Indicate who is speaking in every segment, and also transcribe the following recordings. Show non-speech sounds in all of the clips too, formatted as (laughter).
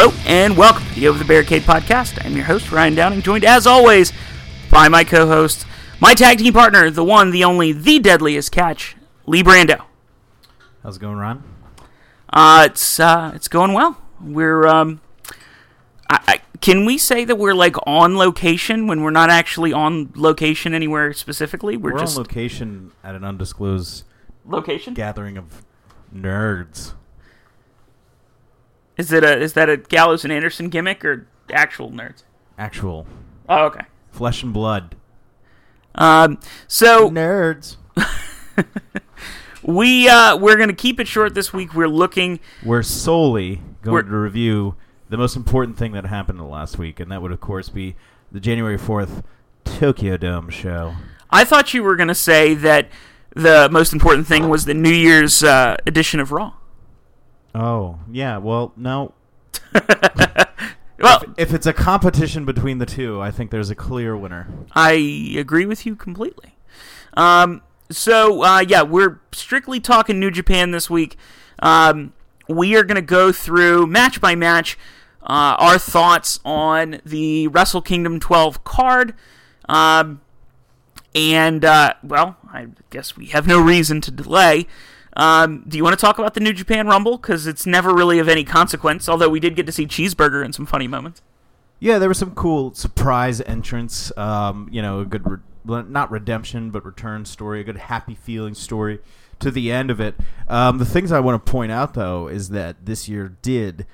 Speaker 1: Hello and welcome to the Over the Barricade podcast. I'm your host, Ryan Downing, joined as always by my co host, my tag team partner, the one, the only, the deadliest catch, Lee Brando.
Speaker 2: How's it going, Ron?
Speaker 1: Uh, it's uh, it's going well. We're um, I, I, can we say that we're like on location when we're not actually on location anywhere specifically?
Speaker 2: We're,
Speaker 1: just
Speaker 2: on location at an undisclosed
Speaker 1: location
Speaker 2: gathering of nerds.
Speaker 1: Is it a is that a Gallows and Anderson gimmick or actual nerds?
Speaker 2: Actual
Speaker 1: Oh, okay.
Speaker 2: flesh and blood
Speaker 1: Um, so
Speaker 2: nerds. (laughs)
Speaker 1: we uh, we're gonna keep it short this week. We're looking.
Speaker 2: We're solely going
Speaker 1: We're-
Speaker 2: to review the most important thing that happened in the last week, and that would, of course, be the January fourth Tokyo Dome show.
Speaker 1: I thought you were gonna say that the most important thing was the New Year's uh, edition of Raw.
Speaker 2: Oh, yeah. Well, no. (laughs)
Speaker 1: Well,
Speaker 2: If it's a competition between the two, I think there's a clear winner.
Speaker 1: I agree with you completely. Um, so uh, yeah, we're strictly talking New Japan this week. Um, we are going to go through match by match uh, our thoughts on the Wrestle Kingdom 12 card. Um, and uh, well, I guess we have no reason to delay. Um, do you want to talk about the New Japan Rumble? Because it's never really of any consequence. Although we did get to see Cheeseburger in some funny moments.
Speaker 2: Yeah, there was some cool surprise entrance. Um, you know, a good re- not redemption, but return story, a good happy feeling story to the end of it. Um, the things I want to point out though is that this year did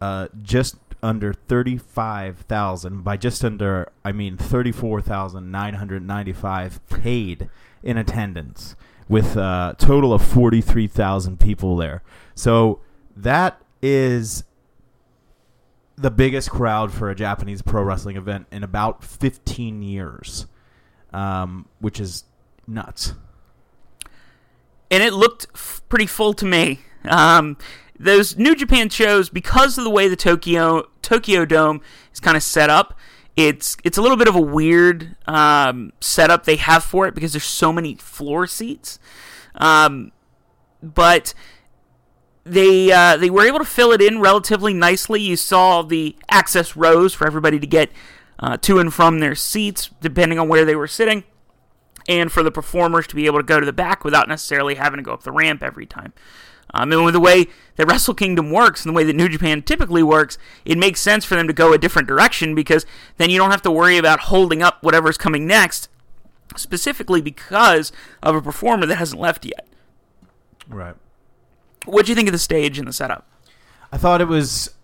Speaker 2: uh, just under thirty-five thousand. By just under, I mean thirty-four thousand nine hundred ninety-five paid in attendance, with a total of forty-three thousand people there. So that is the biggest crowd for a Japanese pro wrestling event in about 15 years, um, which is nuts.
Speaker 1: and it looked f- pretty full to me. Um, those New Japan shows, because of the way the Tokyo Tokyo Dome is kind of set up, it's it's a little bit of a weird um, setup they have for it because there's so many floor seats. Um, but they uh, they were able to fill it in relatively nicely. You saw the access rows for everybody to get uh, to and from their seats, depending on where they were sitting and for the performers to be able to go to the back without necessarily having to go up the ramp every time. Um, and with the way that Wrestle Kingdom works and the way that New Japan typically works, it makes sense for them to go a different direction because then you don't have to worry about holding up whatever's coming next, specifically because of a performer that hasn't left yet.
Speaker 2: Right.
Speaker 1: What do you think of the stage and the setup?
Speaker 2: I thought it was.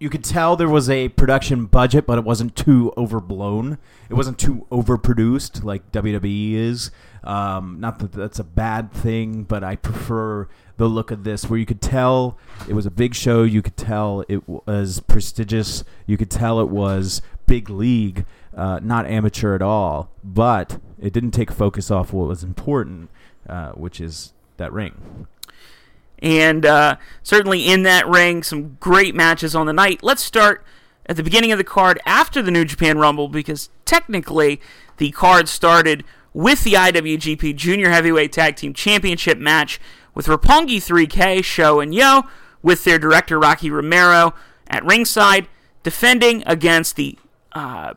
Speaker 2: You could tell there was a production budget, but it wasn't too overblown. It wasn't too overproduced like WWE is. Um, not that that's a bad thing, but I prefer the look of this, where you could tell it was a big show. You could tell it was prestigious. You could tell it was big league, uh, not amateur at all. But it didn't take focus off what was important, uh, which is that ring.
Speaker 1: And uh, certainly in that ring, some great matches on the night. Let's start at the beginning of the card after the New Japan Rumble because technically the card started with the IWGP Junior Heavyweight Tag Team Championship match with Roppongi 3K, Show, and Yo with their director Rocky Romero at ringside defending against the uh,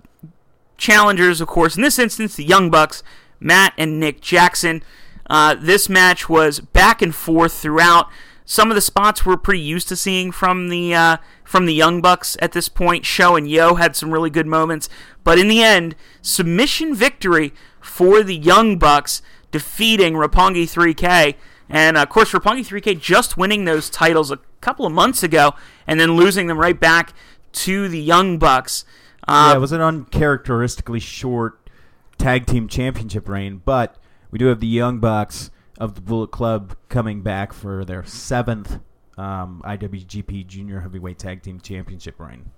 Speaker 1: challengers, of course, in this instance, the Young Bucks, Matt and Nick Jackson. Uh, this match was back and forth throughout. Some of the spots we're pretty used to seeing from the uh, from the Young Bucks at this point. Show and Yo had some really good moments, but in the end, submission victory for the Young Bucks, defeating Roppongi 3K. And uh, of course, for Roppongi 3K just winning those titles a couple of months ago, and then losing them right back to the Young Bucks. Uh,
Speaker 2: yeah, it was an uncharacteristically short tag team championship reign, but we do have the Young Bucks of the Bullet Club coming back for their seventh um, IWGP Junior Heavyweight Tag Team Championship reign.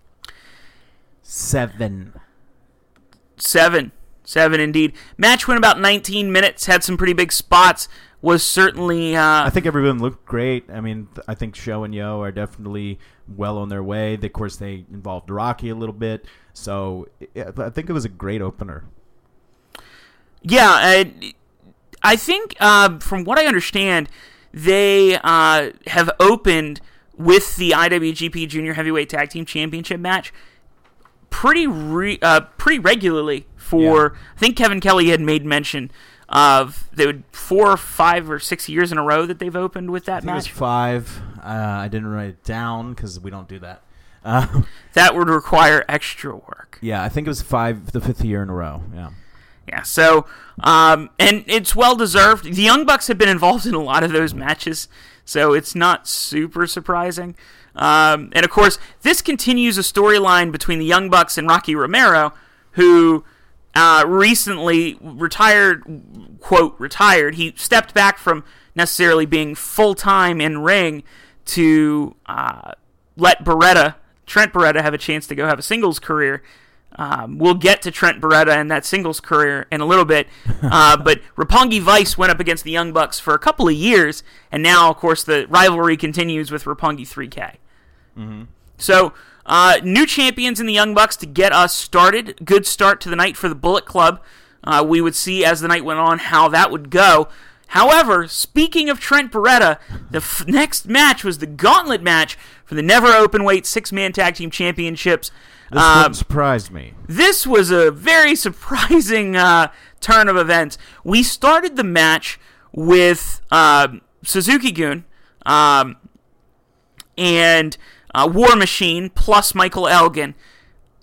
Speaker 2: Seven.
Speaker 1: Seven. Seven indeed. Match went about 19 minutes, had some pretty big spots. Was certainly. Uh,
Speaker 2: I think everyone looked great. I mean, I think Show and Yo are definitely well on their way. Of course, they involved Rocky a little bit, so I I think it was a great opener.
Speaker 1: Yeah, I, I think uh, from what I understand, they uh, have opened with the IWGP Junior Heavyweight Tag Team Championship match pretty re- uh, pretty regularly for
Speaker 2: Yeah.
Speaker 1: I think Kevin Kelly had made mention of they would four or five or six years in a row that they've opened with that
Speaker 2: I think it was
Speaker 1: match.
Speaker 2: five. Uh, I didn't write it down because we don't do that. (laughs) Uh,
Speaker 1: That would require extra work.
Speaker 2: yeah, I think it was five, the fifth year in a row. Yeah.
Speaker 1: Yeah, so um, and it's well deserved. The Young Bucks have been involved in a lot of those matches, so it's not super surprising. Um, and of course, this continues a storyline between the Young Bucks and Rocky Romero, who uh, recently retired. Quote retired. He stepped back from necessarily being full time in ring to uh, let Beretta, Trent Beretta, have a chance to go have a singles career. Um, we'll get to Trent Beretta and that singles career in a little bit. (laughs) Uh, but Roppongi Vice went up against the Young Bucks for a couple of years, and now, of course, the rivalry continues with Roppongi 3K. So, uh, new champions in the Young Bucks to get us started. Good start to the night for the Bullet Club. Uh, we would see as the night went on how that would go. However, speaking of Trent Beretta, the f- next match was the gauntlet match for the Never Openweight Six Man Tag Team Championships.
Speaker 2: This
Speaker 1: Um,
Speaker 2: me.
Speaker 1: this was a very (laughs) surprising uh, turn of events. We started the match with um Suzuki Gun um, and uh, War Machine plus Michael Elgin.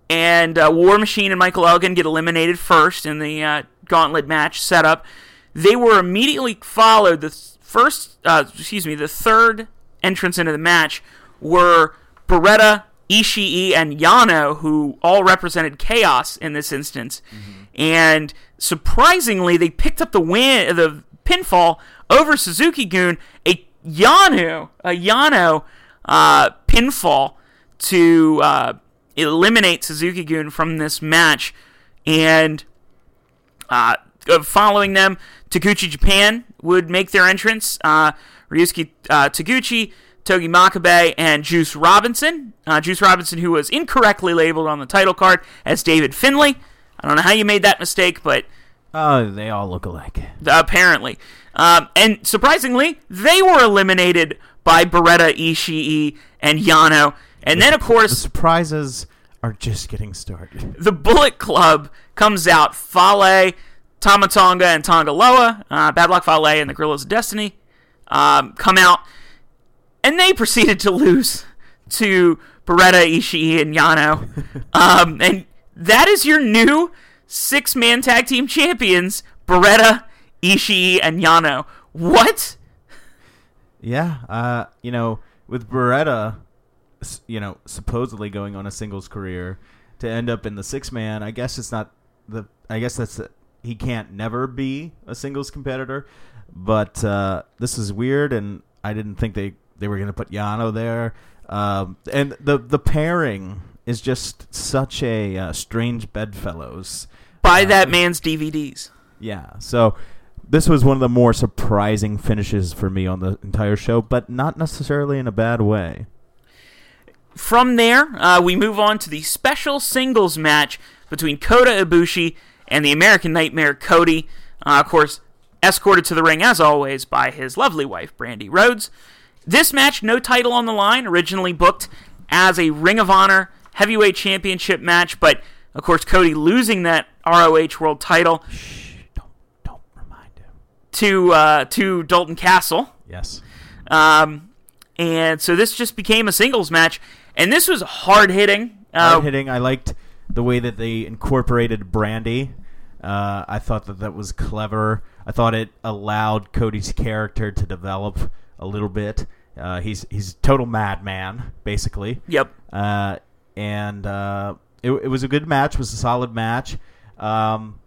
Speaker 1: And uh, War Machine and Michael Elgin get eliminated first in the uh, gauntlet match setup. They were immediately followed. The first, uh, excuse me, the third entrance into the match were Beretta, Ishii, and Yano, who all represented Chaos in this instance. And surprisingly, they picked up the win, the pinfall over Suzuki Gun, a Yano, a Yano uh, pinfall to uh, eliminate Suzuki Gun from this match. And uh, uh, following them, Taguchi Japan would make their entrance. Uh, Ryusuke uh, Taguchi, Togi Makabe, and Juice Robinson. Uh, Juice Robinson, who was incorrectly labeled on the title card as David Finlay. I don't know how you made that mistake, but
Speaker 2: Oh, they all look alike.
Speaker 1: apparently. Um, and surprisingly, they were eliminated by Beretta, Ishii, and Yano. And then, of
Speaker 2: The
Speaker 1: course,
Speaker 2: surprises are just getting started.
Speaker 1: the Bullet Club comes out. Fale, Tama Tonga, and Tanga Loa, uh, Bad Luck Fale, and the Gorillas of Destiny um, come out, and they proceeded to lose to Beretta, Ishii, and Yano. (laughs) um, and that is your new six-man tag team champions: Beretta, Ishii, and Yano. What?
Speaker 2: Yeah, uh, you know, with Beretta, you know, supposedly going on a singles career to end up in the six man, I guess it's not the. I guess that's he can't never be a singles competitor, but uh, this is weird, and I didn't think they they were going to put Yano there, um, and the the pairing is just such a uh, strange bedfellows.
Speaker 1: Buy
Speaker 2: Uh,
Speaker 1: that man's DVDs.
Speaker 2: Yeah. So this was one of the more surprising finishes for me on the entire show, but not necessarily in a bad way.
Speaker 1: From there, uh, we move on to the special singles match between Kota Ibushi and the American Nightmare Cody. Uh, of course, escorted to the ring as always by his lovely wife Brandi Rhodes. This match, no title on the line, originally booked as a Ring of Honor Heavyweight Championship match, but of course, Cody losing that ROH World Title
Speaker 2: Shh, don't don't remind him.
Speaker 1: To uh, to Dalton Castle.
Speaker 2: Yes.
Speaker 1: Um, and so this just became a singles match, and this was hard hitting. Uh,
Speaker 2: Hard hitting. I liked the way that they incorporated Brandi. Uh, I thought that that was clever. I thought it allowed Cody's character to develop a little bit. Uh, he's he's a total madman, basically.
Speaker 1: Yep.
Speaker 2: uh, and uh, it, it was a good match. It was a solid match. Um,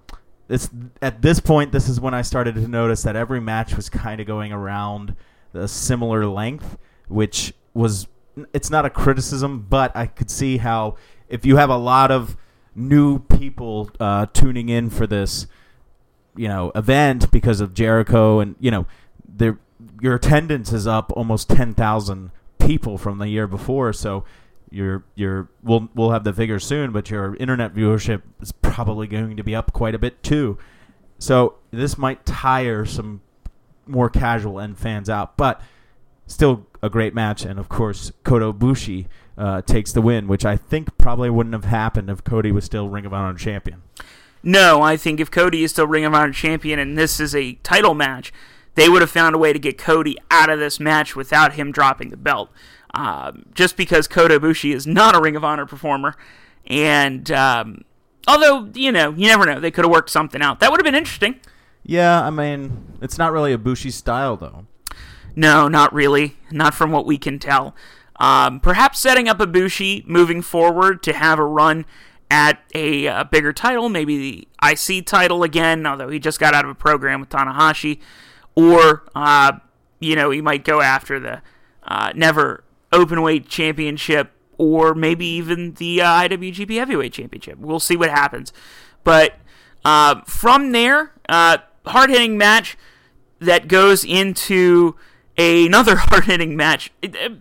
Speaker 2: this at this point, this is when I started to notice that every match was kind of going around a similar length, which was it's not a criticism, but I could see how if you have a lot of new people uh, tuning in for this, you know, event because of Jericho, and you know, there your attendance is up almost ten thousand people from the year before. So your your we'll we'll have the figures soon, but your internet viewership is probably going to be up quite a bit too. So this might tire some more casual end fans out, but still a great match, and of course Kota Ibushi uh, takes the win, which I think probably wouldn't have happened if Cody was still Ring of Honor champion.
Speaker 1: No, I think if Cody is still Ring of Honor champion and this is a title match, they would have found a way to get Cody out of this match without him dropping the belt. Um, just because Kota Ibushi is not a Ring of Honor performer, and um, although you know you never know, they could have worked something out. That would have been interesting.
Speaker 2: Yeah, I mean, it's not really Ibushi's style though.
Speaker 1: No, not really. Not from what we can tell. Um, perhaps setting up Ibushi moving forward to have a run at a, a, bigger title, maybe the IC title again, although he just got out of a program with Tanahashi, or uh, you know he might go after the uh, never openweight championship, or maybe even the uh, IWGP Heavyweight Championship. We'll see what happens. But uh, from there, uh, hard hitting match that goes into another (laughs) hard hitting match.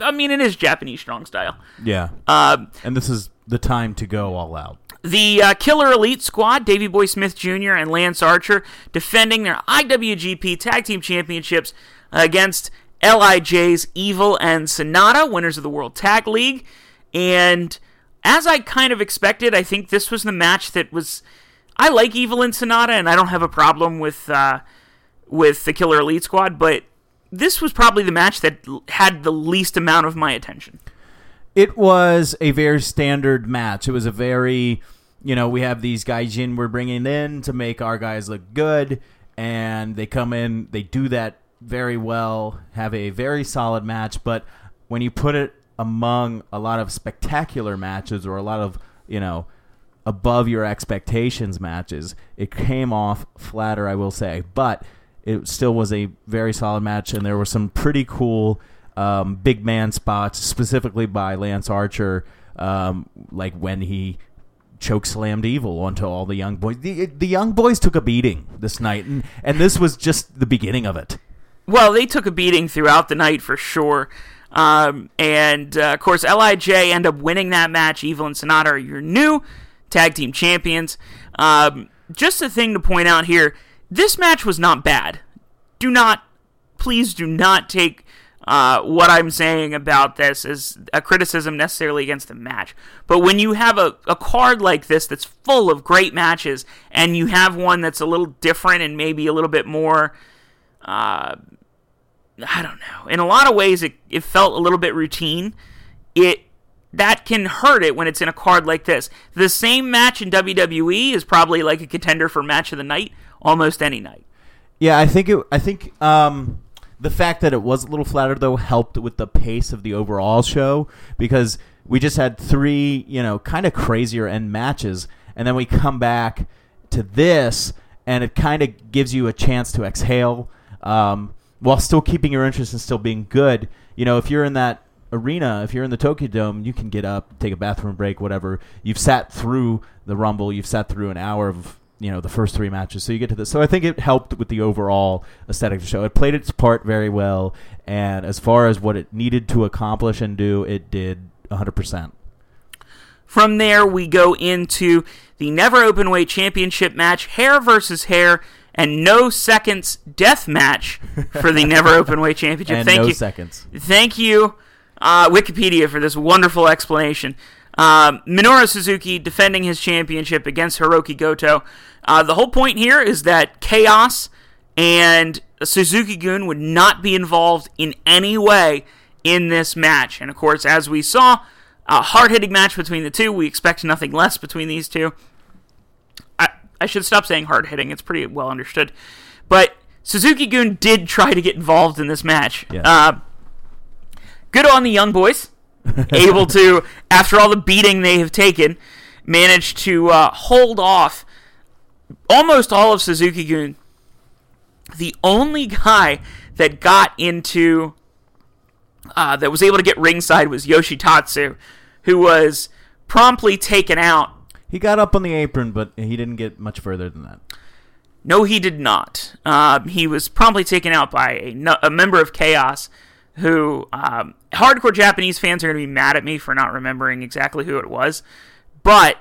Speaker 1: I mean, it is Japanese strong style.
Speaker 2: Yeah.
Speaker 1: Uh,
Speaker 2: and this is the time to go all out.
Speaker 1: The uh, Killer Elite Squad, Davey Boy Smith Jr. and Lance Archer, defending their IWGP Tag Team Championships against LIJ's Evil and Sanada, winners of the World Tag League. And as I kind of expected, I think this was the match that was. I like Evil and Sanada, and I don't have a problem with uh, with the Killer Elite Squad, but this was probably the match that had the least amount of my attention.
Speaker 2: It was a very standard match. It was a very, you know, we have these guys in we're bringing in to make our guys look good, and they come in, they do that very well, have a very solid match, but when you put it among a lot of spectacular matches or a lot of, you know, above your expectations matches, it came off flatter, I will say. But it still was a very solid match, and there were some pretty cool um, big man spots, specifically by Lance Archer, um, like when he choke slammed Evil onto all the young boys. The, the young boys took a beating this night, and, and this was just the beginning of it.
Speaker 1: Well, they took a beating throughout the night for sure. Um, and uh, of course, LIJ end up winning that match. Evil and Sanada are your new tag team champions. Um, just a thing to point out here this match was not bad. Do not, please do not take uh, what I'm saying about this as a criticism necessarily against the match. But when you have a, a card like this that's full of great matches, and you have one that's a little different and maybe a little bit more. Uh, I don't know. In a lot of ways, it, it felt a little bit routine. It that can hurt it when it's in a card like this. The same match in WWE is probably like a contender for match of the night almost any night.
Speaker 2: Yeah, I think it. I think um, the fact that it was a little flatter though helped with the pace of the overall show because we just had three, you know, kind of crazier end matches, and then we come back to this, and it kind of gives you a chance to exhale um, while still keeping your interest and still being good. You know, if you're in that arena, if you're in the Tokyo Dome, you can get up, take a bathroom break, whatever. You've sat through the Rumble, you've sat through an hour of you know the first three matches, so you get to this. So I think it helped with the overall aesthetic of the show. It played its part very well, and as far as what it needed to accomplish and do, it did 100 percent.
Speaker 1: From there, we go into the Never Openweight Championship match, hair versus hair, and no seconds death match for the Never (laughs) Open Weight Championship.
Speaker 2: and
Speaker 1: Thank
Speaker 2: no
Speaker 1: you.
Speaker 2: seconds.
Speaker 1: Thank you, uh, Wikipedia, for this wonderful explanation. Um, Minoru Suzuki defending his championship against Hiroki Goto. Uh, the whole point here is that Chaos and Suzuki Gun would not be involved in any way in this match. And of course, as we saw, a hard hitting match between the two. We expect nothing less between these two. I, should stop saying hard hitting, it's pretty well understood. But Suzuki Gun did try to get involved in this match.
Speaker 2: Yes.
Speaker 1: Uh, good on the young boys (laughs) able to, after all the beating they have taken, manage to uh, hold off almost all of Suzuki Gun. The only guy that got into, uh, that was able to get ringside was Yoshitatsu, who was promptly taken out.
Speaker 2: He got up on the apron, but he didn't get much further than that.
Speaker 1: No, he did not. Um, he was promptly taken out by a, a member of Chaos who um, hardcore Japanese fans are going to be mad at me for not remembering exactly who it was, but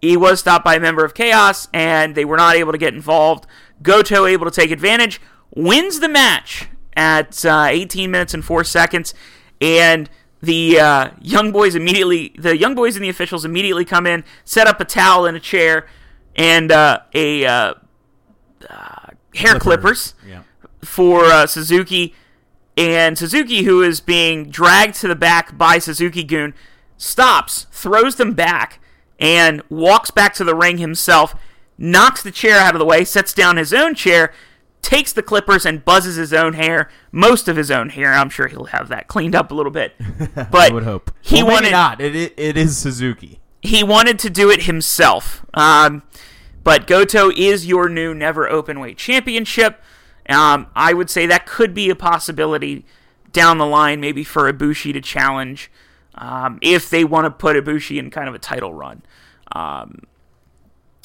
Speaker 1: he was stopped by a member of Chaos, and they were not able to get involved. Goto able to take advantage, wins the match, at uh, 18 minutes and four seconds, and the uh, young boys immediately, the young boys and the officials immediately come in, set up a towel and a chair, and uh, a uh, uh, hair
Speaker 2: Clipper.
Speaker 1: clippers
Speaker 2: Yeah.
Speaker 1: for uh, Suzuki. And Suzuki, who is being dragged to the back by Suzuki Gun, stops, throws them back, and walks back to the ring himself, knocks the chair out of the way, sets down his own chair, takes the clippers, and buzzes his own hair, most of his own hair. I'm sure he'll have that cleaned up a little bit. (laughs) But
Speaker 2: I would hope.
Speaker 1: he
Speaker 2: well, maybe
Speaker 1: wanted
Speaker 2: not. It, it, it is Suzuki.
Speaker 1: he wanted to do it himself. Um, but Goto is your new never open weight championship. Um, I would say that could be a possibility down the line, maybe for Ibushi to challenge um, if they want to put Ibushi in kind of a title run. Um,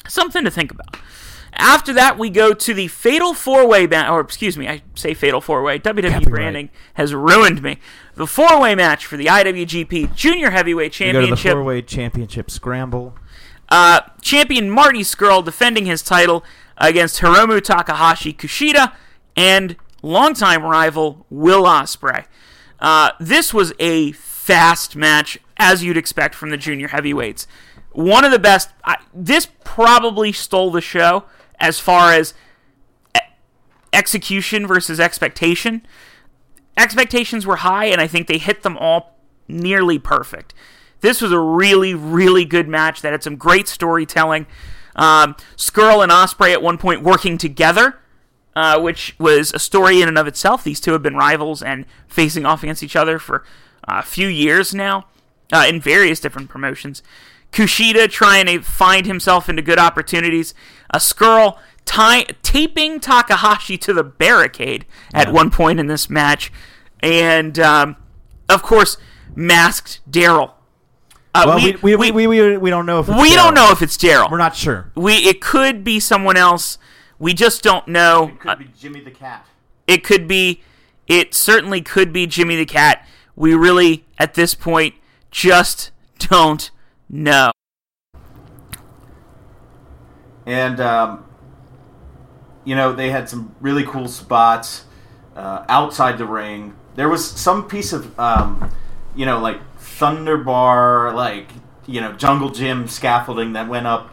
Speaker 1: something to think about. After that, we go to the Fatal Four Way, ma- or excuse me, I say Fatal Four Way. WWE
Speaker 2: Copyright.
Speaker 1: branding has ruined me. The four way match for the IWGP Junior Heavyweight
Speaker 2: We go to the
Speaker 1: Championship.
Speaker 2: four-way championship scramble.
Speaker 1: Uh, champion Marty Scurll defending his title against Hiromu Takahashi Kushida and longtime rival Will Ospreay. Uh, this was a fast match, as you'd expect from the junior heavyweights. One of the best. I, this probably stole the show as far as execution versus expectation expectations were high, and I think they hit them all nearly perfect. This was a really, really good match that had some great storytelling. Um, Scurll and Ospreay at one point working together, uh, which was a story in and of itself. These two have been rivals and facing off against each other for a few years now uh, in various different promotions. Kushida trying to find himself into good opportunities. A Scurll tie, taping Takahashi to the barricade at one point in this match. And, um, of course, masked Daryl. Uh,
Speaker 2: Well, we we, we, we, we, we don't know if it's
Speaker 1: we don't
Speaker 2: Daryl.
Speaker 1: know if it's Daryl.
Speaker 2: We're not sure.
Speaker 1: We it could be someone else. We just don't know. It could
Speaker 2: be Jimmy the Cat.
Speaker 1: It could be. It certainly could be Jimmy the Cat. We really, at this point, just don't know.
Speaker 2: And um, you know they had some really cool spots uh, outside the ring. There was some piece of um, you know like Thunder Bar, like you know Jungle Gym scaffolding that went up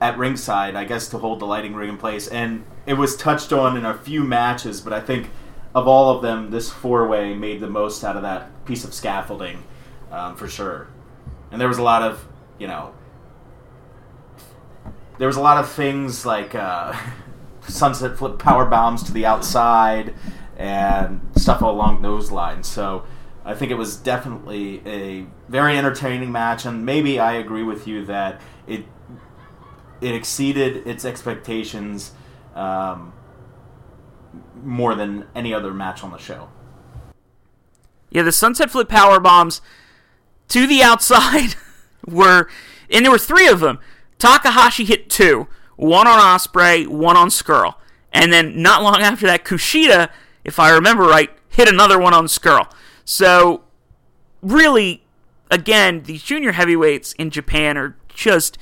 Speaker 2: at ringside, I guess to hold the lighting rig in place, and it was touched on in a few matches. But I think of all of them, this four way made the most out of that piece of scaffolding um, for sure. And there was a lot of you know there was a lot of things like uh, (laughs) sunset flip power bombs to the outside and stuff along those lines. So I think it was definitely a very entertaining match, and maybe I agree with you that it it exceeded its expectations um, more than any other match on the show.
Speaker 1: Yeah, the Sunset Flip power bombs to the outside (laughs) were, and there were three of them. Takahashi hit two, one on Ospreay, one on Scurll, and then not long after that, Kushida, if I remember right, hit another one on Scurll. So, really, again, these junior heavyweights in Japan are just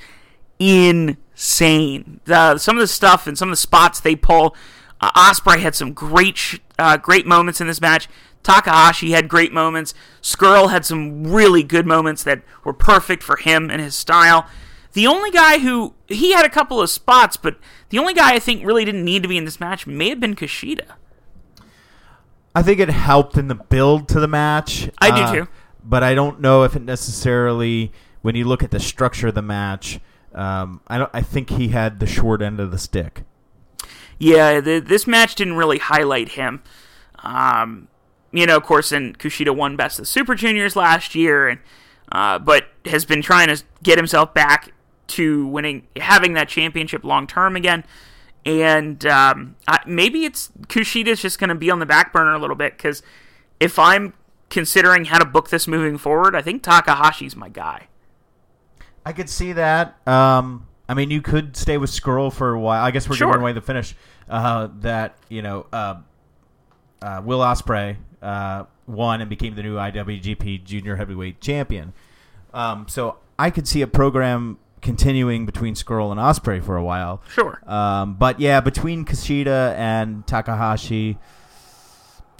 Speaker 1: insane. Uh, some of the stuff and some of the spots they pull. Uh, Ospreay had some great, sh- uh, great moments in this match. Takahashi had great moments. Scurll had some really good moments that were perfect for him and his style. The only guy who he had a couple of spots, but the only guy I think really didn't need to be in this match may have been Kushida.
Speaker 2: I think it helped in the build to the match.
Speaker 1: I do
Speaker 2: uh,
Speaker 1: too.
Speaker 2: But I don't know if it necessarily, when you look at the structure of the match, um, I don't. I think he had the short end of the stick.
Speaker 1: Yeah, the, this match didn't really highlight him. Um, you know, of course, and Kushida won Best of Super Juniors last year, and uh, but has been trying to get himself back to winning, having that championship long term again. And um, I, maybe it's Kushida's just going to be on the back burner a little bit because if I'm considering how to book this moving forward, I think Takahashi's my guy.
Speaker 2: I could see that. Um, I mean, you could stay with Scurll for a while. I guess we're
Speaker 1: Sure.
Speaker 2: giving away the finish. Uh, that you know, uh, uh, Will Ospreay uh, won and became the new IWGP Junior Heavyweight Champion. Um, so I could see a program continuing between Scurll and Ospreay for a while.
Speaker 1: Sure.
Speaker 2: Um, but yeah, between Kushida and Takahashi,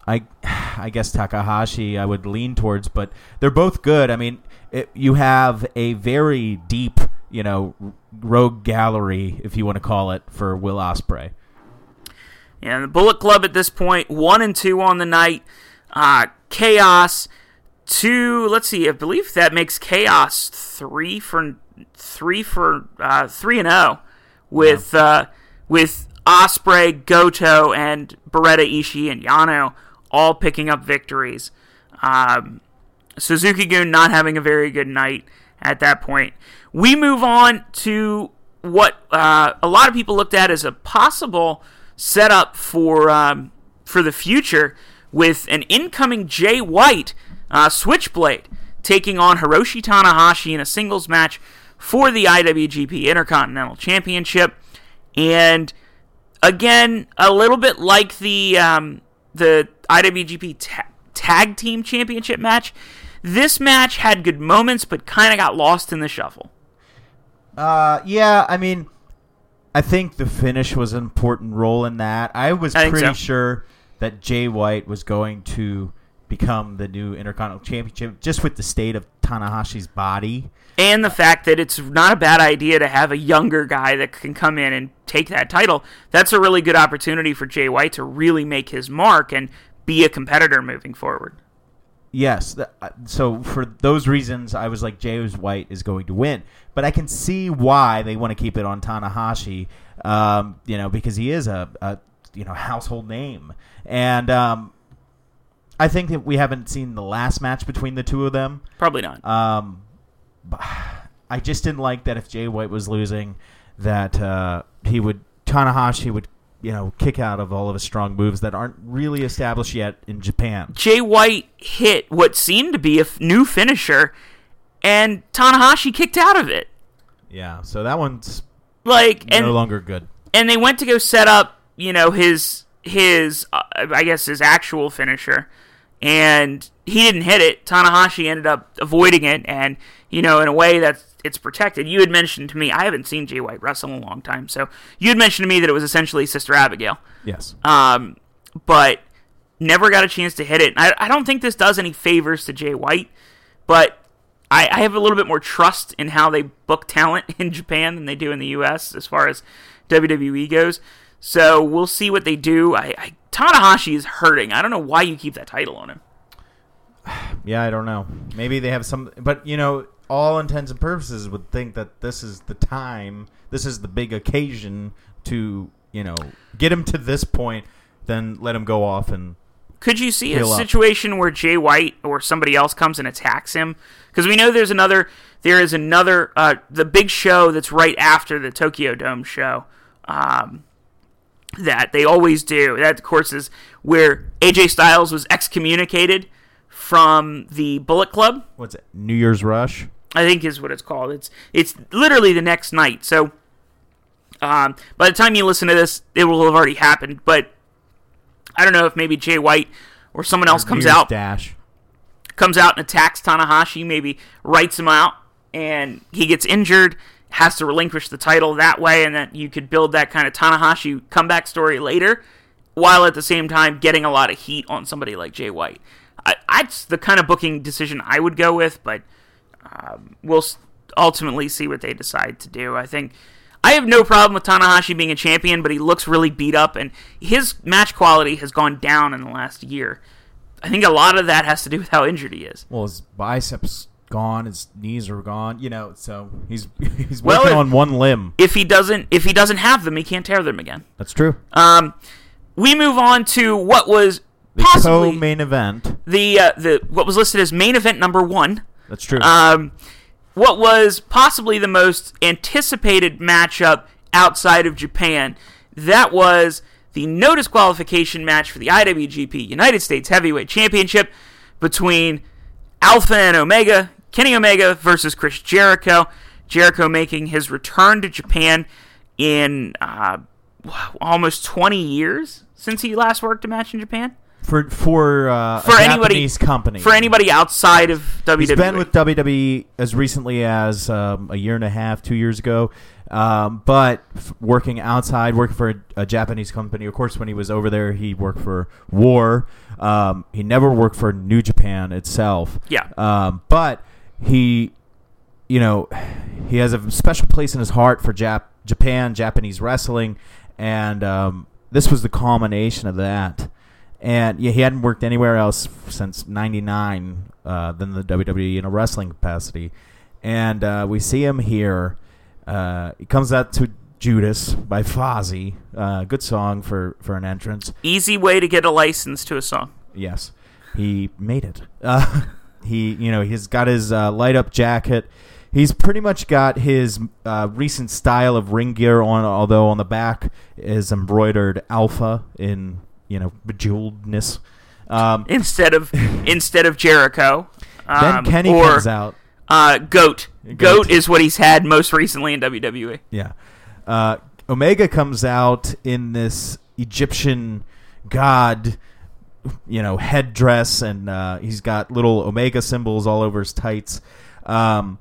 Speaker 2: I, (sighs) I guess Takahashi I would lean towards, but they're both good. I mean, it, you have a very deep, you know, rogue gallery, if you want to call it, for Will Ospreay.
Speaker 1: And the Bullet Club at this point, one and two on the night. Uh, Chaos, two. Let's see. I believe that makes Chaos three for three for uh, three and zero with uh, with Ospreay, Goto, and Beretta, Ishii, and Yano all picking up victories. Um, Suzuki Gun not having a very good night at that point. We move on to what uh, a lot of people looked at as a possible setup for um, for the future with an incoming Jay White uh, Switchblade taking on Hiroshi Tanahashi in a singles match for the IWGP Intercontinental Championship, and again a little bit like the um, the IWGP ta- Tag Team Championship match. This match had good moments, but kind of got lost in the shuffle.
Speaker 2: Uh, yeah, I mean, I think the finish was an important role in that. I was
Speaker 1: I
Speaker 2: pretty
Speaker 1: so.
Speaker 2: sure that Jay White was going to become the new Intercontinental Championship just with the state of Tanahashi's body.
Speaker 1: and the fact that it's not a bad idea to have a younger guy that can come in and take that title. That's a really good opportunity for Jay White to really make his mark and be a competitor moving forward.
Speaker 2: Yes. uh, so for those reasons, I was like, Jay White is going to win. But I can see why they want to keep it on Tanahashi, um, you know, because he is a, a you know household name, and um, I think that we haven't seen the last match between the two of them.
Speaker 1: Probably not.
Speaker 2: Um, (sighs) I just didn't like that if Jay White was losing, that uh, he would Tanahashi would you know kick out of all of his strong moves that aren't really established yet in Japan.
Speaker 1: Jay White hit what seemed to be a f- new finisher, and Tanahashi kicked out of it.
Speaker 2: Yeah, so that one's
Speaker 1: Like, and
Speaker 2: no longer good.
Speaker 1: and they went to go set up, you know, his his uh, I guess his actual finisher, and he didn't hit it. Tanahashi ended up avoiding it, and you know, in a way that it's protected. You had mentioned to me, I haven't seen Jay White wrestle in a long time, so you had mentioned to me that it was essentially Sister Abigail,
Speaker 2: Yes.
Speaker 1: um, but never got a chance to hit it. I, I don't think this does any favors to Jay White, but I, I have a little bit more trust in how they book talent (laughs) in Japan than they do in the U.S. as far as WWE goes. So we'll see what they do. I, I Tanahashi is hurting. I don't know why you keep that title on him. (sighs)
Speaker 2: Yeah, I don't know. Maybe they have some, but you know, all intents and purposes would think that this is the time, this is the big occasion to you know get him to this point, then let him go off and
Speaker 1: Could you see a
Speaker 2: up.
Speaker 1: situation where Jay White or somebody else comes and attacks him? Because we know there's another, there is another, uh, the big show that's right after the Tokyo Dome show. Um, that they always do. That, of course, is where AJ Styles was excommunicated from the Bullet Club.
Speaker 2: what's it? New Year's Rush.
Speaker 1: I think is what it's called. It's it's literally the next night. So um, by the time you listen to this, it will have already happened. But I don't know if maybe Jay White or someone else comes out
Speaker 2: Dash.
Speaker 1: comes out and attacks Tanahashi, maybe writes him out, and he gets injured, has to relinquish the title that way, and that you could build that kind of Tanahashi comeback story later, while at the same time getting a lot of heat on somebody like Jay White. I, that's the kind of booking decision I would go with, but um, we'll ultimately see what they decide to do. I think. I have no problem with Tanahashi being a champion, but he looks really beat up, and his match quality has gone down in the last year. I think a lot of that has to do with how injured he is.
Speaker 2: Well, his biceps gone, his knees are gone. You know, so he's (laughs) he's
Speaker 1: Well,
Speaker 2: working
Speaker 1: if-
Speaker 2: on one limb.
Speaker 1: If he doesn't, if he doesn't have them, he can't tear them again.
Speaker 2: That's true.
Speaker 1: Um, we move on to what was
Speaker 2: The
Speaker 1: possibly
Speaker 2: co-main event.
Speaker 1: the uh, the what was listed as main event number one.
Speaker 2: That's true.
Speaker 1: Um, what was possibly the most anticipated matchup outside of Japan. That was the no disqualification match for the IWGP United States Heavyweight Championship between Alpha and Omega, Kenny Omega versus Chris Jericho. Jericho making his return to Japan in uh, almost 20 years since he last worked a match in Japan.
Speaker 2: for for uh,
Speaker 1: For anybody-
Speaker 2: Japanese company.
Speaker 1: For anybody outside of WWE,
Speaker 2: He's been with WWE as recently as um, a year and a half, two years ago. Um, but f- working outside, working for a, a Japanese company. Of course, when he was over there, he worked for War. Um, he never worked for New Japan itself.
Speaker 1: Yeah.
Speaker 2: Um, but he, you know, he has a special place in his heart for Jap- Japan, Japanese wrestling, and um, this was the culmination of that. And yeah, he hadn't worked anywhere else since '99 uh, than the WWE in a wrestling capacity. And uh, we see him here. Uh, he comes out to Judas by Fozzy. Uh, good song for, for an entrance.
Speaker 1: easy way to get a license to a song.
Speaker 2: Yes, he made it. Uh, (laughs) he, you know, he's got his uh, light up jacket. He's pretty much got his uh, recent style of ring gear on, although on the back is embroidered alpha in you know bejeweledness. Um,
Speaker 1: Instead of (laughs) instead of Jericho.
Speaker 2: then
Speaker 1: Um,
Speaker 2: Kenny
Speaker 1: or,
Speaker 2: comes out.
Speaker 1: Uh, Goat.
Speaker 2: Goat.
Speaker 1: Goat is what he's had most recently in. WWE.
Speaker 2: Yeah. Uh, Omega comes out in this Egyptian god, you know, headdress, and uh, he's got little Omega symbols all over his tights. Um,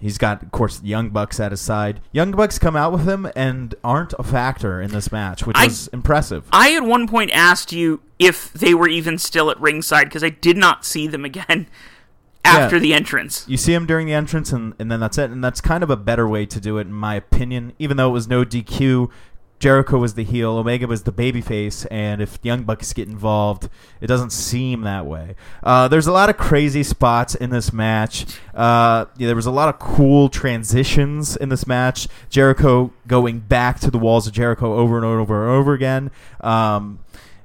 Speaker 2: he's got, of course, Young Bucks at his side. Young Bucks come out with him and aren't a factor in this match, which
Speaker 1: I-
Speaker 2: was impressive.
Speaker 1: I at one point asked you if they were even still at ringside because I did not see them again after
Speaker 2: Yeah.
Speaker 1: the entrance.
Speaker 2: You see them during the entrance, and, and then that's it. And that's kind of a better way to do it, in my opinion. Even though it was no DQ, Jericho was the heel, Omega was the babyface, and if Young Bucks get involved, it doesn't seem that way. Uh, there's a lot of crazy spots in this match. Uh, yeah, there was a lot of cool transitions in this match. Jericho going back to the walls of Jericho over and over and over again. Um,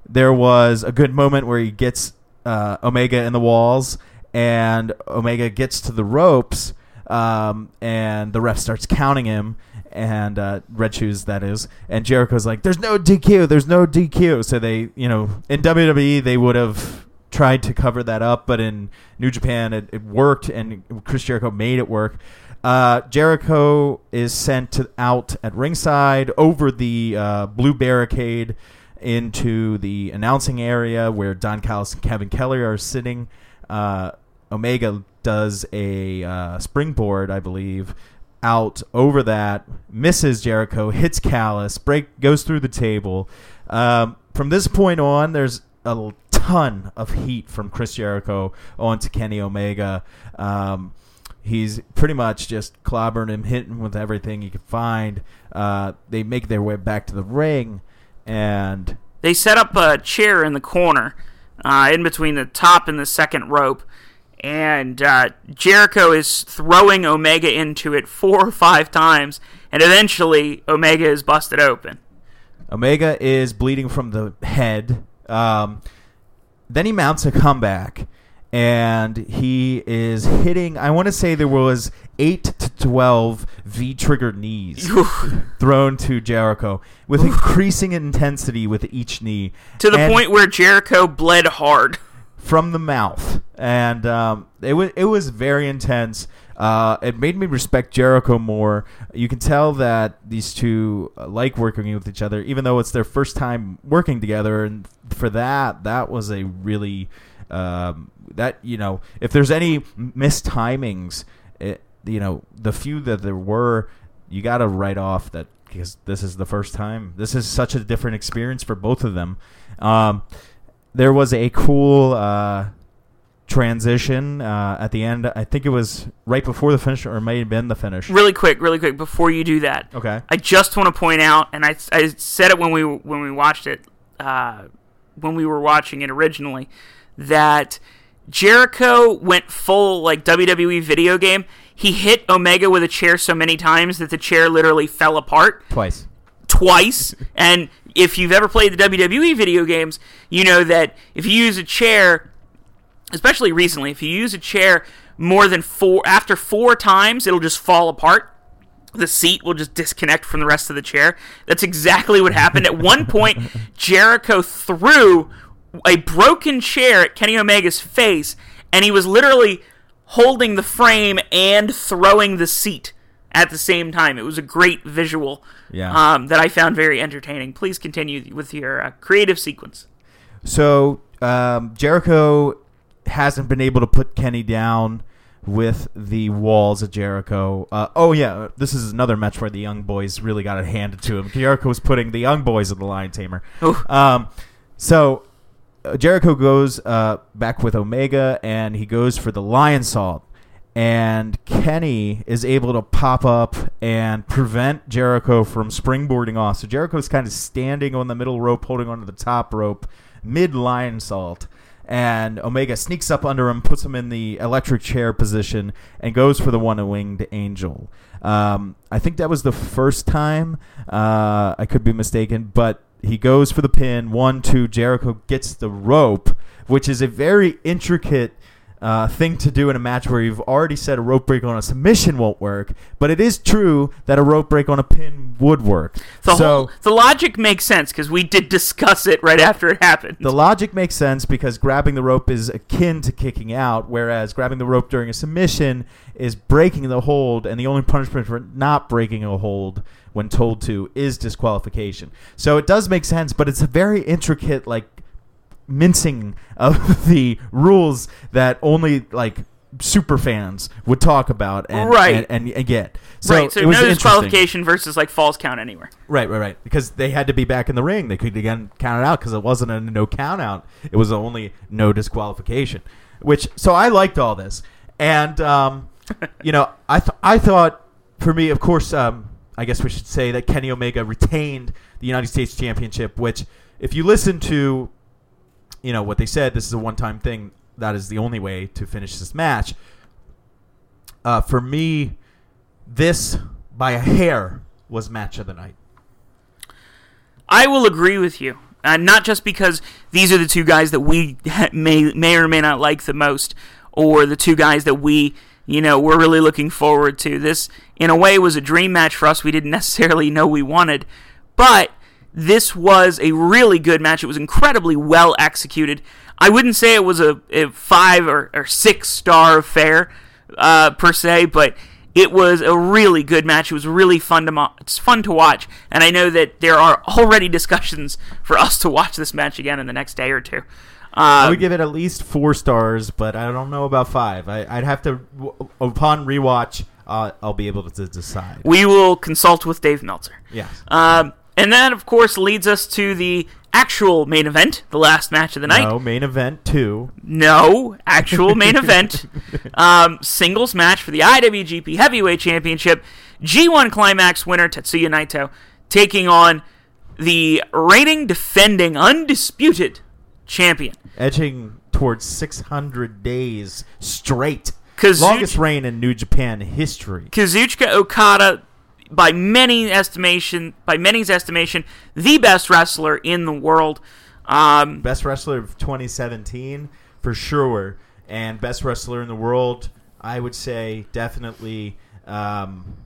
Speaker 2: there was a good moment where he gets uh, Omega in the walls, and Omega gets to the ropes, um, and the ref starts counting him, and uh, Red Shoes that is, and Jericho's like, "There's no DQ, there's no DQ." So they, you know, in WWE they would have tried to cover that up, but in New Japan it, it worked, and Chris Jericho made it work. Uh, Jericho is sent to, out at ringside over the uh, blue barricade into the announcing area where Don Callis and Kevin Kelly are sitting. Uh, Omega does a uh, springboard, I believe, out over that, misses Jericho, hits Callis, break goes through the table. Um, from this point on, there's a ton of heat from Chris Jericho onto Kenny Omega. Um, he's pretty much just clobbering him, hitting with everything he can find. Uh, they make their way back to the ring, and
Speaker 1: They set up a chair in the corner, uh, in between the top and the second rope, and uh, Jericho is throwing Omega into it four or five times, and eventually Omega is busted open.
Speaker 2: Omega is bleeding from the head. Um, then he mounts a comeback, and he is hitting. I want to say there was eight to twelve V trigger knees (laughs) thrown to Jericho with increasing intensity with each knee,
Speaker 1: to the
Speaker 2: And
Speaker 1: point where Jericho bled hard. (laughs)
Speaker 2: from the mouth, and um, it was it was very intense. Uh, it made me respect Jericho more. You can tell that these two uh, like working with each other, even though it's their first time working together. And for that, that was a really um, that you know, if there's any mistimings, it, you know, the few that there were, you got to write off that because this is the first time. This is such a different experience for both of them. Um, there was a cool uh, transition uh, at the end. I think it was right before the finish, or it may have been the finish.
Speaker 1: Really quick, really quick, before you do that,
Speaker 2: Okay.
Speaker 1: I just want to point out, and I, I said it when we when we watched it, uh, when we were watching it originally, that Jericho went full like WWE video game. He hit Omega with a chair so many times that the chair literally fell apart
Speaker 2: Twice.
Speaker 1: Twice. and if you've ever played the WWE video games, you know that if you use a chair, especially recently, if you use a chair more than four after four times, it'll just fall apart. The seat will just disconnect from the rest of the chair. That's exactly what happened. At one point, (laughs) Jericho threw a broken chair at Kenny Omega's face, and he was literally holding the frame and throwing the seat at the same time. It was a great visual
Speaker 2: Yeah.
Speaker 1: um, that I found very entertaining. Please continue with your uh, creative sequence.
Speaker 2: So um, Jericho hasn't been able to put Kenny down with the walls of Jericho. Uh, oh yeah, this is another match where the Young Boys really got it handed to him. Jericho was putting the Young Boys of the Lion Tamer. Um, so uh, Jericho goes uh, back with Omega, and he goes for the Lionsault. And Kenny is able to pop up and prevent Jericho from springboarding off. So Jericho's kind of standing on the middle rope, holding onto the top rope, mid Lionsault. And Omega sneaks up under him, puts him in the electric chair position, and goes for the one winged angel. Um, I think that was the first time. Uh, I could be mistaken, but he goes for the pin. One, two. Jericho gets the rope, which is a very intricate uh, thing to do in a match where you've already said a rope break on a submission won't work. But it is true that a rope break on a pin would work.
Speaker 1: The
Speaker 2: so
Speaker 1: whole the logic makes sense because we did discuss it right after it happened.
Speaker 2: the logic makes sense because grabbing the rope is akin to kicking out, whereas grabbing the rope during a submission is breaking the hold, and the only punishment for not breaking a hold when told to is disqualification. So it does make sense, but it's a very intricate, like mincing of (laughs) the rules that only like super fans would talk about and
Speaker 1: Right.
Speaker 2: and, and, and get. So
Speaker 1: right, so
Speaker 2: it was
Speaker 1: no disqualification versus like falls count anywhere.
Speaker 2: Right, right, right. Because they had to be back in the ring. They could again count it out because it wasn't a no count out. It was only no disqualification. Which so I liked all this, and um, (laughs) you know I th- I thought for me, of course, um, I guess we should say that Kenny Omega retained the United States Championship. Which, if you listen to, you know what they said, this is a one time thing. That is the only way to finish this match. Uh, for me, this by a hair was match of the night.
Speaker 1: I will agree with you. Uh, not just because these are the two guys that we (laughs) may may or may not like the most, or the two guys that we, you know, we're really looking forward to. This, in a way, was a dream match for us. We didn't (laughs) necessarily know we wanted, but this was a really good match. It was incredibly well executed. I wouldn't say it was a, a five or, or six star affair uh, per se, but it was a really good match. It was really fun to mo- it's fun to watch, and I know that there are already (laughs) discussions for us to watch this match again in the next day or two.
Speaker 2: I
Speaker 1: Uh,
Speaker 2: would give it at least four stars, but I don't know about five. I, I'd have to, w- upon rewatch, uh, I'll be able to decide.
Speaker 1: we will consult with Dave Meltzer.
Speaker 2: Yes.
Speaker 1: Um, and that, of course, leads us to the actual main event, the last match of the night.
Speaker 2: No, main event two.
Speaker 1: No, actual main event. (laughs) Um, singles match for the IWGP Heavyweight Championship. G1 Climax winner Tetsuya Naito taking on the reigning, defending, undisputed champion.
Speaker 2: Edging towards 600 days straight.
Speaker 1: Kazuchi-
Speaker 2: Longest reign in New Japan history.
Speaker 1: Kazuchika Okada, by many estimation, by many's estimation, the best wrestler in the world. Um,
Speaker 2: Best wrestler of 2017, for sure. And best wrestler in the world, I would say definitely, um,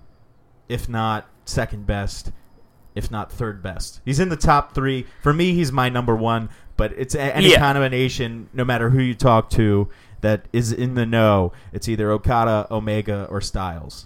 Speaker 2: if not second best, if not third best. He's in the top three. For me, he's my number one. But it's any
Speaker 1: Yeah.
Speaker 2: combination, no matter who you talk to, that is in the know. It's either Okada, Omega, or Styles.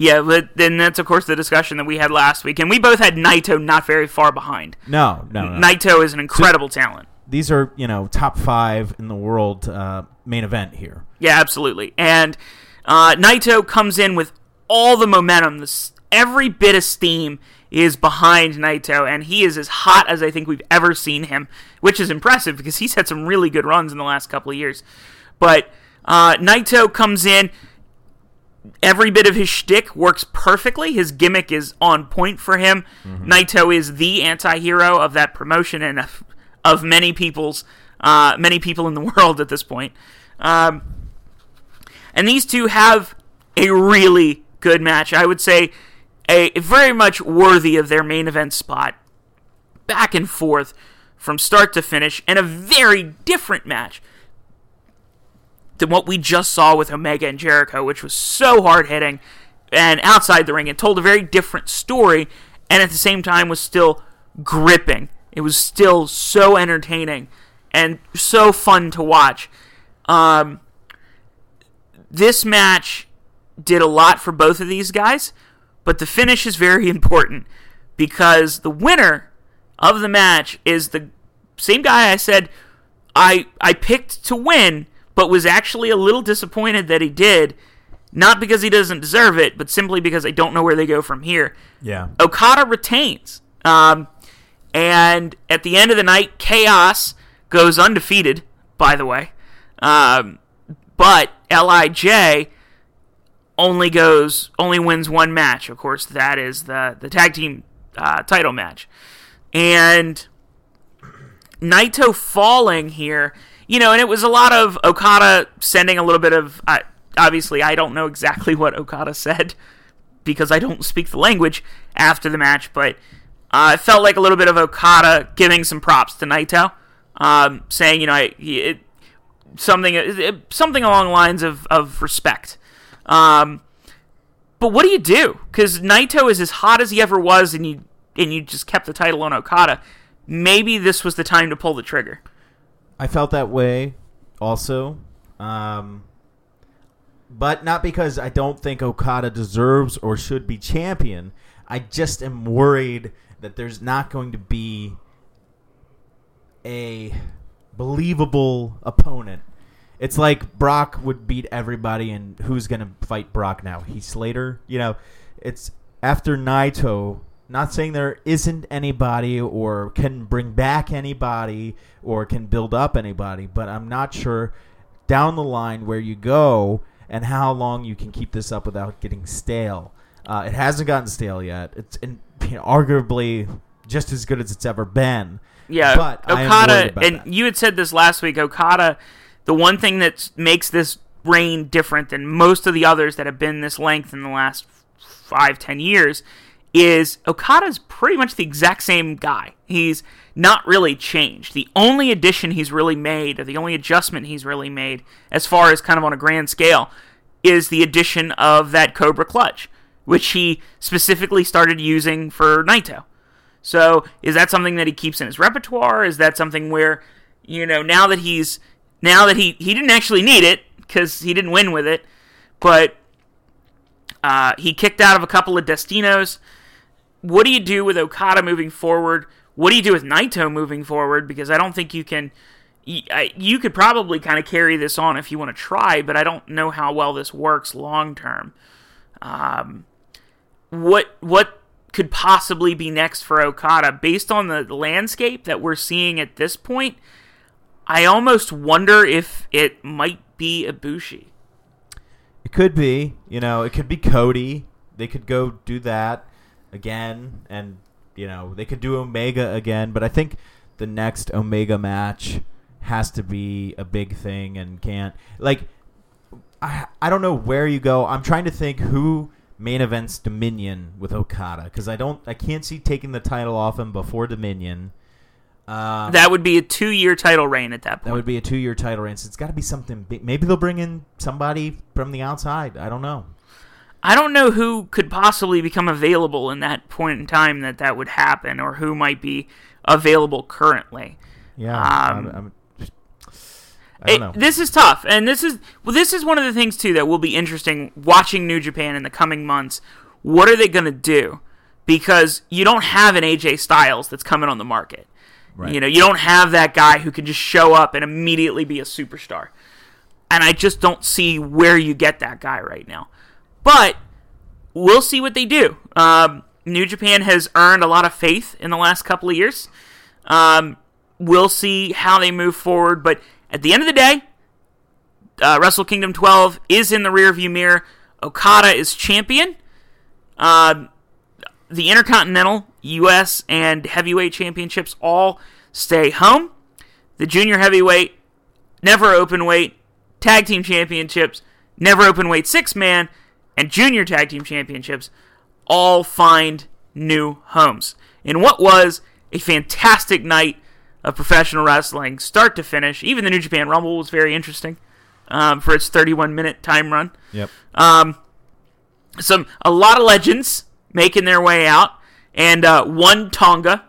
Speaker 1: Yeah, but then that's of course the discussion that we had last week, and we both had Naito not very far behind.
Speaker 2: No, no, no.
Speaker 1: Naito is an incredible talent.
Speaker 2: These are you know top five in the world uh, main event here.
Speaker 1: Yeah, absolutely. And uh, Naito comes in with all the momentum. This, every bit of steam is behind Naito, and he is as hot as I think we've ever seen him, which is impressive because he's had some really good runs in the last couple of years. But uh, Naito comes in. Every bit of his shtick works perfectly. His gimmick is on point for him. Naito is the anti-hero of that promotion and of, of many people's uh, many people in the (laughs) world at this point. Um, and these two have a really good match. I would say a very much worthy of their main event spot. Back and forth from start to finish, and a very different match than what we just saw with Omega and Jericho, which was so hard hitting and outside the ring. It told a very different story, and at the same time was still gripping. It was still so entertaining and so fun to watch. Um, this match did a lot for both of these guys, but the finish is very (laughs) important because the winner of the match is the same guy I said I I picked to win, but was actually a little disappointed that he did. Not because he doesn't deserve it, but simply because I don't know where they go from here.
Speaker 2: Yeah.
Speaker 1: Okada retains. Um, and at the end of the night, Chaos goes undefeated, by the way. Um, but LIJ only goes only wins one match. Of course, that is the the tag team uh, title match. And Naito falling here, you know, and it was a lot of Okada sending a little bit of. Uh, obviously, I don't know exactly (laughs) what Okada said because I don't speak the language after the match, but uh, it felt like a little bit of Okada giving some props to Naito, um, saying, you know, it, something it, something along lines of, of respect. Um, but what do you do? Because Naito is as hot as he ever was, and you and you just kept the title on Okada. Maybe this was the time to pull the trigger.
Speaker 2: I felt that way also. Um, but not because I don't think Okada deserves or should be champion. I just am worried that there's not going to be a believable opponent. It's like Brock would beat everybody, and who's going to fight Brock now? Heath Slater? You know, it's after Naito. Not saying there isn't anybody or can bring back anybody or can build up anybody, but I'm not sure down the line where you go and how long you can keep this up without getting stale. Uh, it hasn't gotten stale yet. It's in, you know, arguably just as good as it's ever been.
Speaker 1: Yeah,
Speaker 2: but I am worried
Speaker 1: Okada, and
Speaker 2: that.
Speaker 1: you had said this last week. Okada, the one thing that makes this reign different than most of the others that have been this length in the last five, ten years, is Okada's pretty much the exact same guy. He's not really changed. The only addition he's really made, or the only adjustment he's really made, as far as kind of on a grand scale, is the addition of that Cobra Clutch, which he specifically started using for Naito. So is that something that he keeps in his repertoire? Is that something where, you know, now that he's now that he he didn't actually need it because he didn't win with it, but uh, he kicked out of a couple of Destinos. What do you do with Okada moving forward? What do you do with Naito moving forward? Because I don't think you can. You could probably kind of carry this on if you want to try, but I don't know how well this works long term. Um, what what could possibly be next for Okada based on the landscape that we're seeing at this point? I almost wonder if it might be Ibushi.
Speaker 2: It could be, you know, it could be Cody. They could go do that again, and you know, they could do Omega again. But I think the next Omega match has to be a big thing, and can't like. I I don't know where you go. I'm trying to think who main events Dominion with Okada because I don't I can't see taking the title off him before Dominion. Um,
Speaker 1: That would be a two-year title reign at that point.
Speaker 2: that would be a two year title reign. So it's got to be something big. Maybe they'll bring in somebody from the outside. I don't know.
Speaker 1: I don't know who could possibly become available in that point in time that that would happen, or who might be available currently.
Speaker 2: Yeah,
Speaker 1: Um,
Speaker 2: I'm, I'm just, I don't
Speaker 1: It-
Speaker 2: know.
Speaker 1: this is tough, and this is well, this is one of the things too that will be interesting watching New Japan in the coming months. What are they going to do? Because you don't have an AJ Styles that's coming on the market.
Speaker 2: Right.
Speaker 1: You know, you don't have that guy who can just show up and immediately be a superstar. And I just don't see where you get that guy right now. But we'll see what they do. Um, New Japan has earned a lot of faith in the last couple of years. Um, we'll see how they move forward. But at the end of the day, uh, Wrestle Kingdom 12 is in the rearview mirror. Okada is champion. Um, the Intercontinental, U.S., and Heavyweight Championships all stay home. The Junior Heavyweight, Never Open Weight, Tag Team Championships, Never Open Weight Six Man, and Junior Tag Team Championships all find new homes. In what was a fantastic night of professional wrestling, start to finish. Even the New Japan Rumble was very interesting um, for its 31 minute time run.
Speaker 2: yep.
Speaker 1: Um, some a lot of legends making their way out, and uh, one Tonga,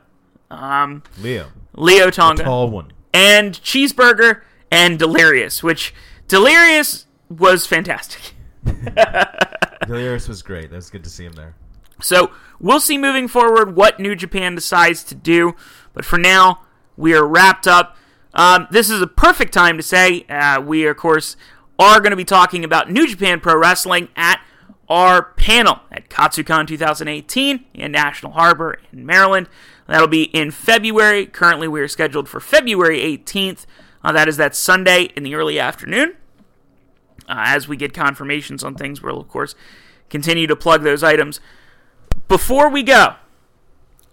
Speaker 1: um,
Speaker 2: Leo,
Speaker 1: Leo Tonga,
Speaker 2: tall one.
Speaker 1: and Cheeseburger and Delirious, which Delirious was fantastic. (laughs)
Speaker 2: Delirious was great. That was good to see him there.
Speaker 1: So we'll see moving forward what New Japan decides to do. But for now, we are wrapped up. um, this is a perfect time to say uh, we, of course, are going to be talking about New Japan Pro Wrestling at our panel at Katsucon 2018 in National Harbor in Maryland. That'll be in February. Currently, we are scheduled for February 18th. Uh, that is that Sunday in the early afternoon. Uh, as we get confirmations on things, we'll, of course, continue to plug those items. Before we go,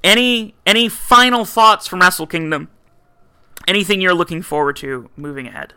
Speaker 1: any any final thoughts from Wrestle Kingdom? Anything you're looking forward to moving ahead?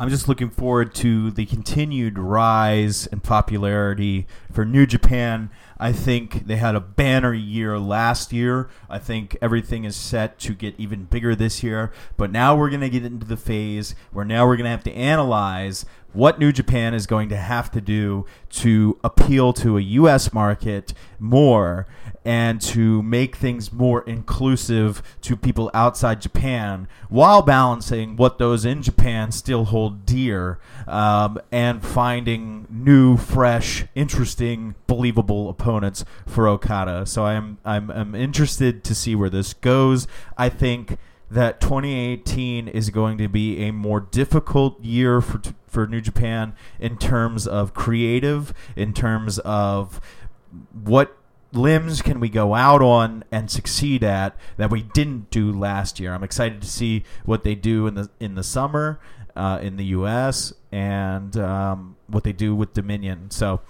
Speaker 2: I'm just looking forward to the continued rise and popularity for New Japan. I think they had a banner year last year. I think everything is set to get even bigger this year. But now we're going to get into the phase where now we're going to have to analyze what New Japan is going to have to do to appeal to a U.S. market more and to make things more inclusive to people outside Japan while balancing what those in Japan still hold dear um, and finding new, fresh, interesting, believable opponents for Okada. So I'm, I'm, I'm interested to see where this goes. I think that 2018 is going to be a more difficult year for for New Japan in terms of creative, in terms of what limbs can we go out on and succeed at that we didn't do last year. I'm excited to see what they do in the in the summer uh, in the U.S. and um, what they do with Dominion. So,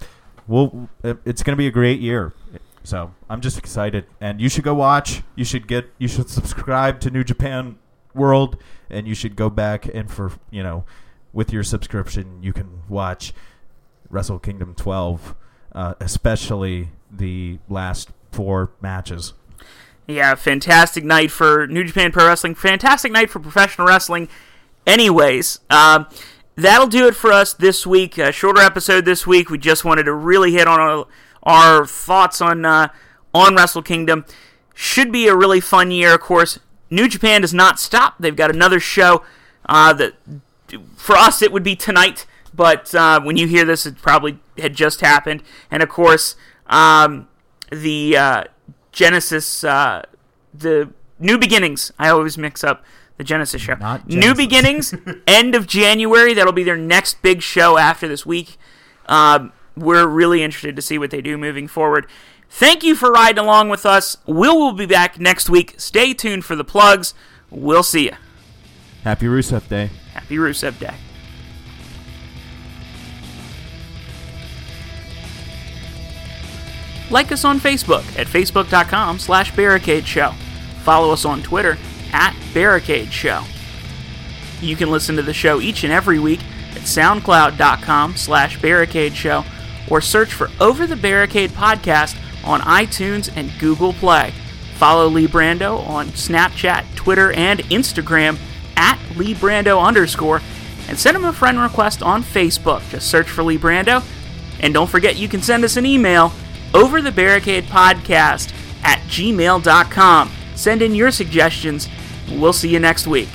Speaker 2: we'll it's going to be a great year. So I'm just excited, and you should go watch. You should get. You should subscribe to New Japan World, and you should go back and for you know, with your subscription, you can watch Wrestle Kingdom 12, uh, especially the last four matches.
Speaker 1: Yeah, fantastic night for New Japan Pro Wrestling. Fantastic night for professional wrestling. Anyways, um, that'll do it for us this week. A shorter episode this week. We just wanted to really hit on a our thoughts on uh, on Wrestle Kingdom. Should be a really fun year, of course. New Japan does not stop. They've got another show uh, that for us it would be tonight, but uh, when you hear this, it probably had just happened. And of course, um, the uh, Genesis, uh, the New Beginnings. I always mix up the Genesis show.
Speaker 2: Not
Speaker 1: New Beginnings, (laughs) end of January. That'll be their next big show after this week. Um, we're really interested to see what they do moving forward. Thank you for riding along with us. Will will be back next week. Stay tuned for the plugs. We'll see you.
Speaker 2: Happy Rusev Day.
Speaker 1: Happy Rusev Day. Like us on Facebook at facebook.com slash barricade show. Follow us on Twitter at barricade show. You can listen to the show each and every week at soundcloud.com slash barricade show or search for Over the Barricade podcast on iTunes and Google Play. Follow Lee Brando on Snapchat, Twitter, and Instagram at Lee Brando underscore and send him a friend request on Facebook. Just search for Lee Brando. And don't forget you can send us an email over the barricade podcast at gmail.com. Send in your suggestions. We'll see you next week.